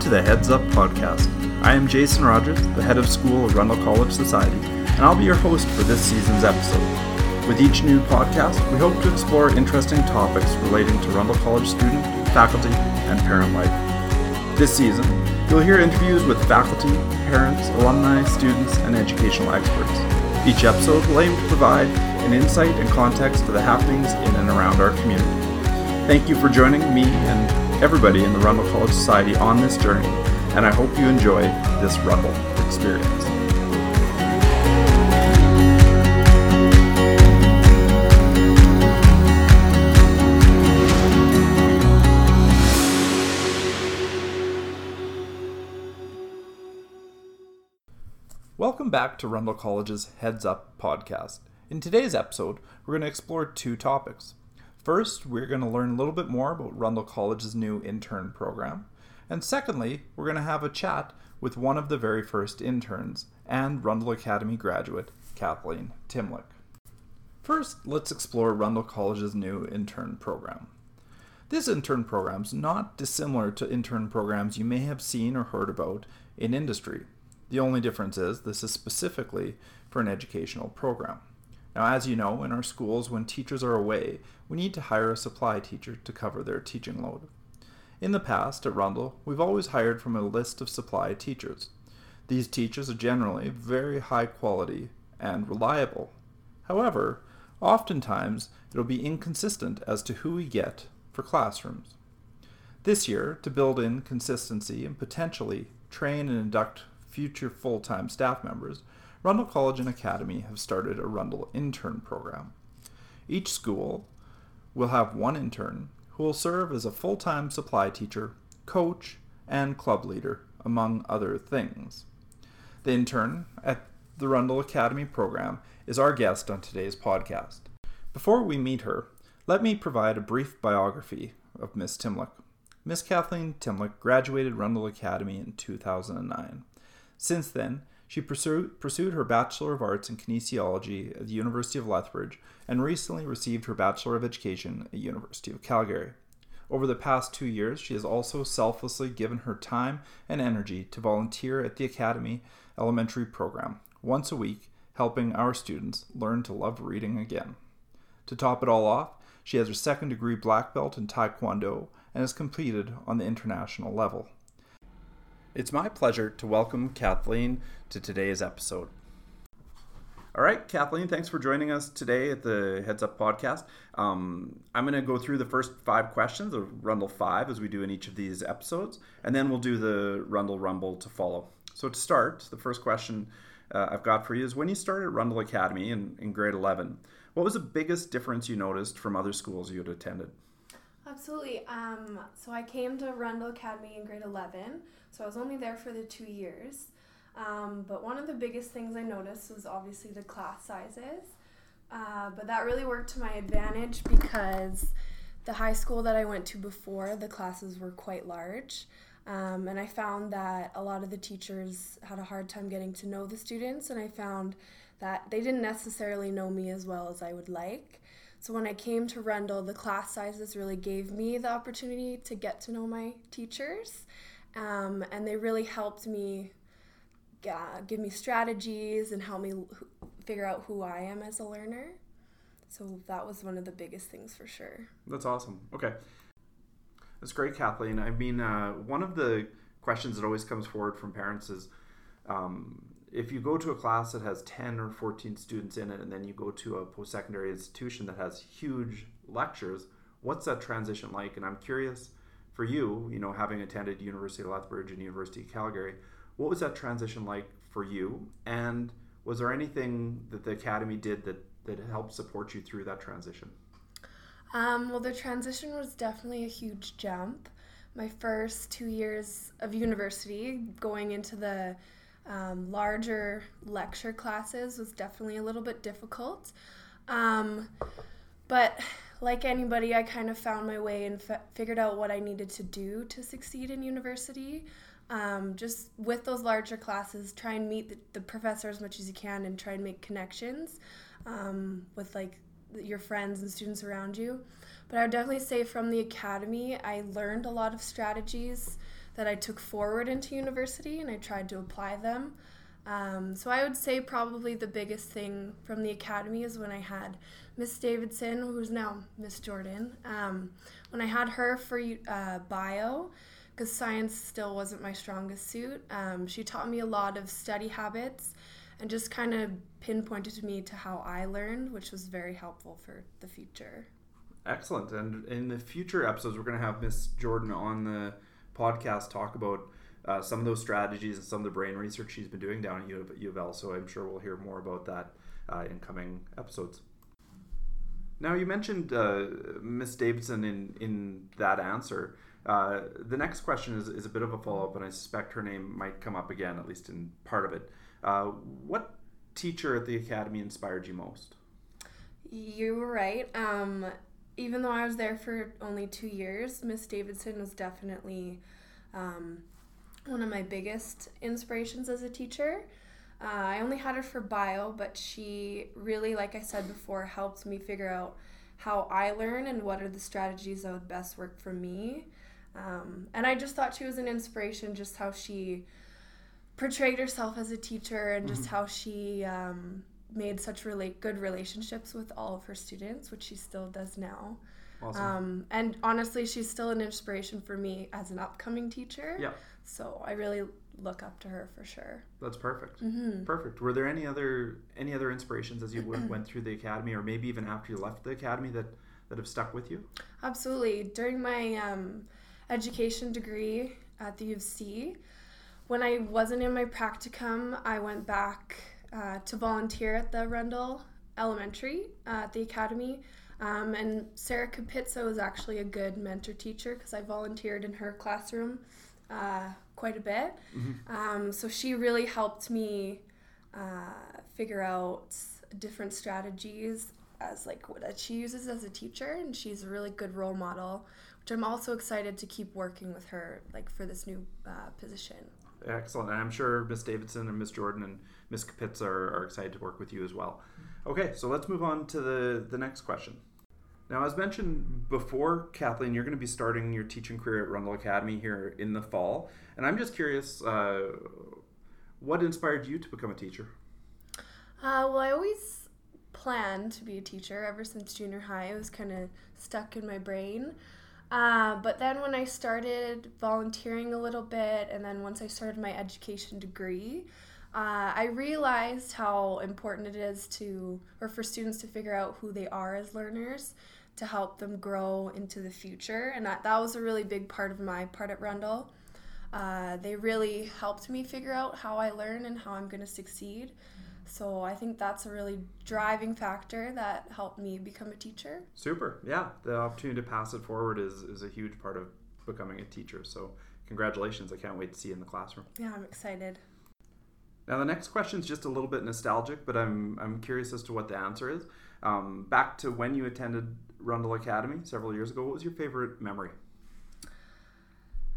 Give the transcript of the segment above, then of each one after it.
to the Heads Up podcast. I am Jason Rogers, the head of school of Rundle College Society, and I'll be your host for this season's episode. With each new podcast, we hope to explore interesting topics relating to Rundle College student, faculty, and parent life. This season, you'll hear interviews with faculty, parents, alumni, students, and educational experts. Each episode will aim to provide an insight and context to the happenings in and around our community. Thank you for joining me and everybody in the Rundle College Society on this journey, and I hope you enjoy this Rundle experience. Welcome back to Rundle College's Heads Up podcast. In today's episode, we're going to explore two topics. First, we're going to learn a little bit more about Rundle College's new intern program. And secondly, we're going to have a chat with one of the very first interns and Rundle Academy graduate, Kathleen Timlick. First, let's explore Rundle College's new intern program. This intern program is not dissimilar to intern programs you may have seen or heard about in industry. The only difference is this is specifically for an educational program. Now, as you know, in our schools, when teachers are away, we need to hire a supply teacher to cover their teaching load. In the past, at Rundle, we've always hired from a list of supply teachers. These teachers are generally very high quality and reliable. However, oftentimes it'll be inconsistent as to who we get for classrooms. This year, to build in consistency and potentially train and induct future full time staff members, Rundle College and Academy have started a Rundle intern program. Each school will have one intern who will serve as a full time supply teacher, coach, and club leader, among other things. The intern at the Rundle Academy program is our guest on today's podcast. Before we meet her, let me provide a brief biography of Miss Timlick. Miss Kathleen Timlick graduated Rundle Academy in 2009. Since then, she pursued, her Bachelor of Arts in Kinesiology at the University of Lethbridge and recently received her Bachelor of Education at the University of Calgary. Over the past two years, she has also selflessly given her time and energy to volunteer at the Academy Elementary Program, once a week, helping our students learn to love reading again. To top it all off, she has her second degree black belt in Taekwondo and has competed on the international level. It's my pleasure to welcome Kathleen to today's episode. All right, Kathleen, thanks for joining us today at the Heads Up podcast. Um, I'm going to go through the first five questions, the Rundle five, as we do in each of these episodes, and then we'll do the Rundle Rumble to follow. So, to start, the first question uh, I've got for you is when you started Rundle Academy in, in grade 11, what was the biggest difference you noticed from other schools you had attended? Absolutely. Um, so I came to Rundle Academy in grade 11, so I was only there for the two years. Um, but one of the biggest things I noticed was obviously the class sizes. Uh, but that really worked to my advantage because the high school that I went to before, the classes were quite large. Um, and I found that a lot of the teachers had a hard time getting to know the students, and I found that they didn't necessarily know me as well as I would like. So when I came to Rundle, the class sizes really gave me the opportunity to get to know my teachers, um, and they really helped me uh, give me strategies and help me figure out who I am as a learner. So that was one of the biggest things for sure. That's awesome. Okay. That's great, Kathleen. I mean, uh, one of the questions that always comes forward from parents is um, if you go to a class that has 10 or 14 students in it and then you go to a post-secondary institution that has huge lectures what's that transition like? And i'm curious for you you know having attended university of lethbridge and university of calgary what was that transition like for you? And was there anything that the academy did that that helped support you through that transition? Um, well the transition was definitely a huge jump. My first two years of university going into the um, larger lecture classes was definitely a little bit difficult. Um, but like anybody, I kind of found my way and f- figured out what I needed to do to succeed in university. Um, just with those larger classes, try and meet the, the, professor as much as you can and try and make connections um, with like your friends and students around you. But I would definitely say from the academy, I learned a lot of strategies that I took forward into university and I tried to apply them. Um, so I would say probably the biggest thing from the academy is when I had Miss Davidson, who's now Miss Jordan. Um, when I had her for uh, bio, because science still wasn't my strongest suit, um, she taught me a lot of study habits and just kind of pinpointed me to how I learned, which was very helpful for the future. Excellent. And in the future episodes, we're going to have Miss Jordan on the podcast talk about uh, some of those strategies and some of the brain research she's been doing down at U of, U of L. So I'm sure we'll hear more about that uh, in coming episodes. Now, you mentioned uh, Miss Davidson in, in that answer. Uh, the next question is, is a bit of a follow up, and I suspect her name might come up again, at least in part of it. Uh, what teacher at the academy inspired you most? You were right. Um, even though I was there for only two years, Miss Davidson was definitely um, one of my biggest inspirations as a teacher. Uh, I only had her for bio, but she really, like I said before, helped me figure out how I learn and what are the strategies that would best work for me. Um, and I just thought she was an inspiration, just how she portrayed herself as a teacher and just mm-hmm. how she um, made such relate good relationships with all of her students, which she still does now. Awesome. Um, and honestly, she's still an inspiration for me as an upcoming teacher. Yeah. So I really look up to her for sure. That's perfect. Mm-hmm. Perfect. Were there any other any other inspirations as you went through the academy, or maybe even after you left the academy that that have stuck with you? Absolutely. During my um, education degree at the U of C, when I wasn't in my practicum, I went back uh, to volunteer at the Rundle Elementary uh, at the academy. Um, and Sarah Capizzo was actually a good mentor teacher because I volunteered in her classroom uh, quite a bit. Mm-hmm. Um, so she really helped me uh, figure out different strategies as like what she uses as a teacher, and she's a really good role model. Which I'm also excited to keep working with her, like for this new uh, position. Excellent. I'm sure Miss Davidson and Miss Jordan and Miss Kapitz are, are excited to work with you as well. Okay, so let's move on to the, the next question. Now, as mentioned before, Kathleen, you're going to be starting your teaching career at Rundle Academy here in the fall. And I'm just curious, uh, what inspired you to become a teacher? Uh, well, I always planned to be a teacher ever since junior high. It was kind of stuck in my brain. Uh, but then when I started volunteering a little bit, and then once I started my education degree, uh, I realized how important it is to, or for students to figure out who they are as learners to help them grow into the future. And that, that was a really big part of my part at Rundle. Uh, they really helped me figure out how I learn and how I'm going to succeed. So I think that's a really driving factor that helped me become a teacher. Super. Yeah. The opportunity to pass it forward is, is a huge part of becoming a teacher. So congratulations. I can't wait to see you in the classroom. Yeah, I'm excited. Now the next question is just a little bit nostalgic, but I'm, I'm curious as to what the answer is. Um, back to when you attended Rundle Academy several years ago, what was your favorite memory?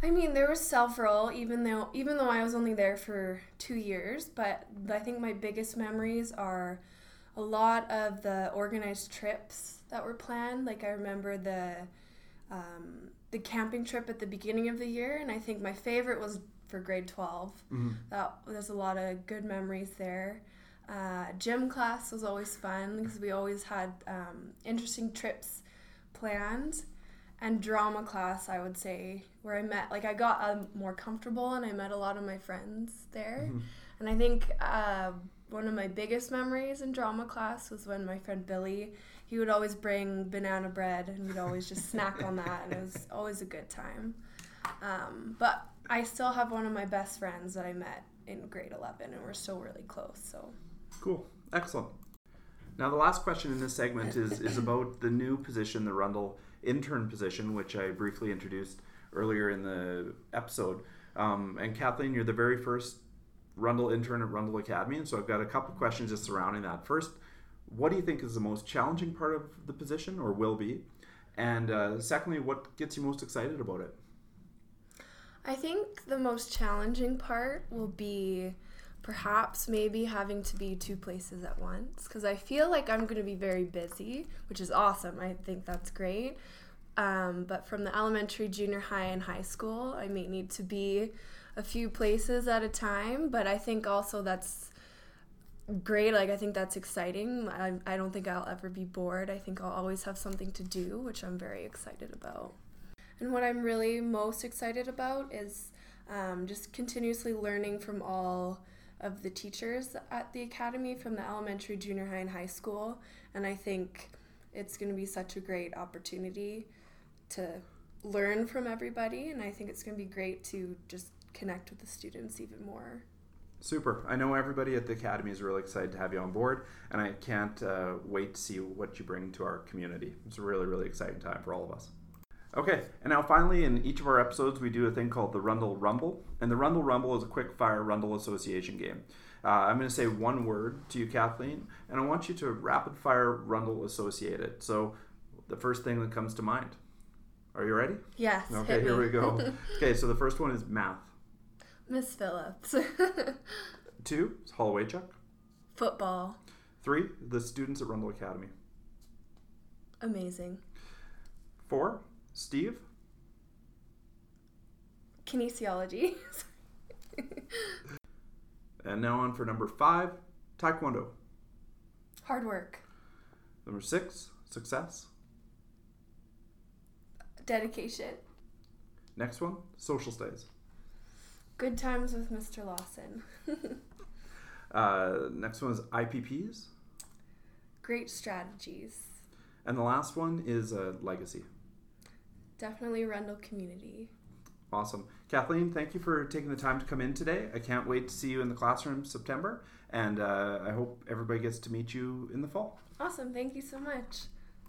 I mean, there were several, even though even though I was only there for two years. But I think my biggest memories are a lot of the organized trips that were planned. Like I remember the um, the camping trip at the beginning of the year, and I think my favorite was for grade 12. Mm-hmm. That there's a lot of good memories there. Uh, gym class was always fun because we always had um, interesting trips planned and drama class i would say where i met like i got um, more comfortable and i met a lot of my friends there. Mm-hmm. and i think uh, one of my biggest memories in drama class was when my friend billy he would always bring banana bread and we'd always just snack on that and it was always a good time. Um, but i still have one of my best friends that i met in grade 11 and we're still really close so. Cool. Excellent. Now the last question in this segment is, is about the new position the rundle intern position, which I briefly introduced earlier in the episode. Um, and Kathleen, you're the very first Rundle intern at Rundle Academy, and so I've got a couple questions just surrounding that. First, what do you think is the most challenging part of the position, or will be? And uh, secondly, what gets you most excited about it? I think the most challenging part will be perhaps maybe having to be two places at once because I feel like I'm going to be very busy, which is awesome. I think that's great. Um, but from the elementary, junior high, and high school, I may need to be a few places at a time. But I think also that's great. Like, I think that's exciting. I, I don't think I'll ever be bored. I think I'll always have something to do, which I'm very excited about. And what I'm really most excited about is um, just continuously learning from all of the teachers at the academy from the elementary, junior high, and high school. And I think it's going to be such a great opportunity to learn from everybody. And I think it's going to be great to just connect with the students even more. Super. I know everybody at the Academy is really excited to have you on board, and I can't uh, wait to see what you bring to our community. It's a really, really exciting time for all of us. Okay, and now finally, in each of our episodes, we do a thing called the Rundle Rumble. And the Rundle Rumble is a quick fire Rundle Association game. Uh, I'm going to say one word to you, Kathleen, and I want you to rapid fire Rundle associate it. So, the first thing that comes to mind. Are you ready? Yes. Okay, here we go. okay, so the first one is math. Miss Phillips. Two is Holloway Chuck. Football. Three, the students at Rundle Academy. Amazing. Four, Steve. Kinesiology. and now on for number five, Taekwondo. Hard work. Number six, success. Dedication. Next one, social studies. Good times with Mr. Lawson. uh, next one is IPPs. Great strategies. And the last one is uh, legacy. Definitely Rundle community. Awesome. Kathleen, thank you for taking the time to come in today. I can't wait to see you in the classroom September, and uh, I hope everybody gets to meet you in the fall. Awesome. Thank you so much.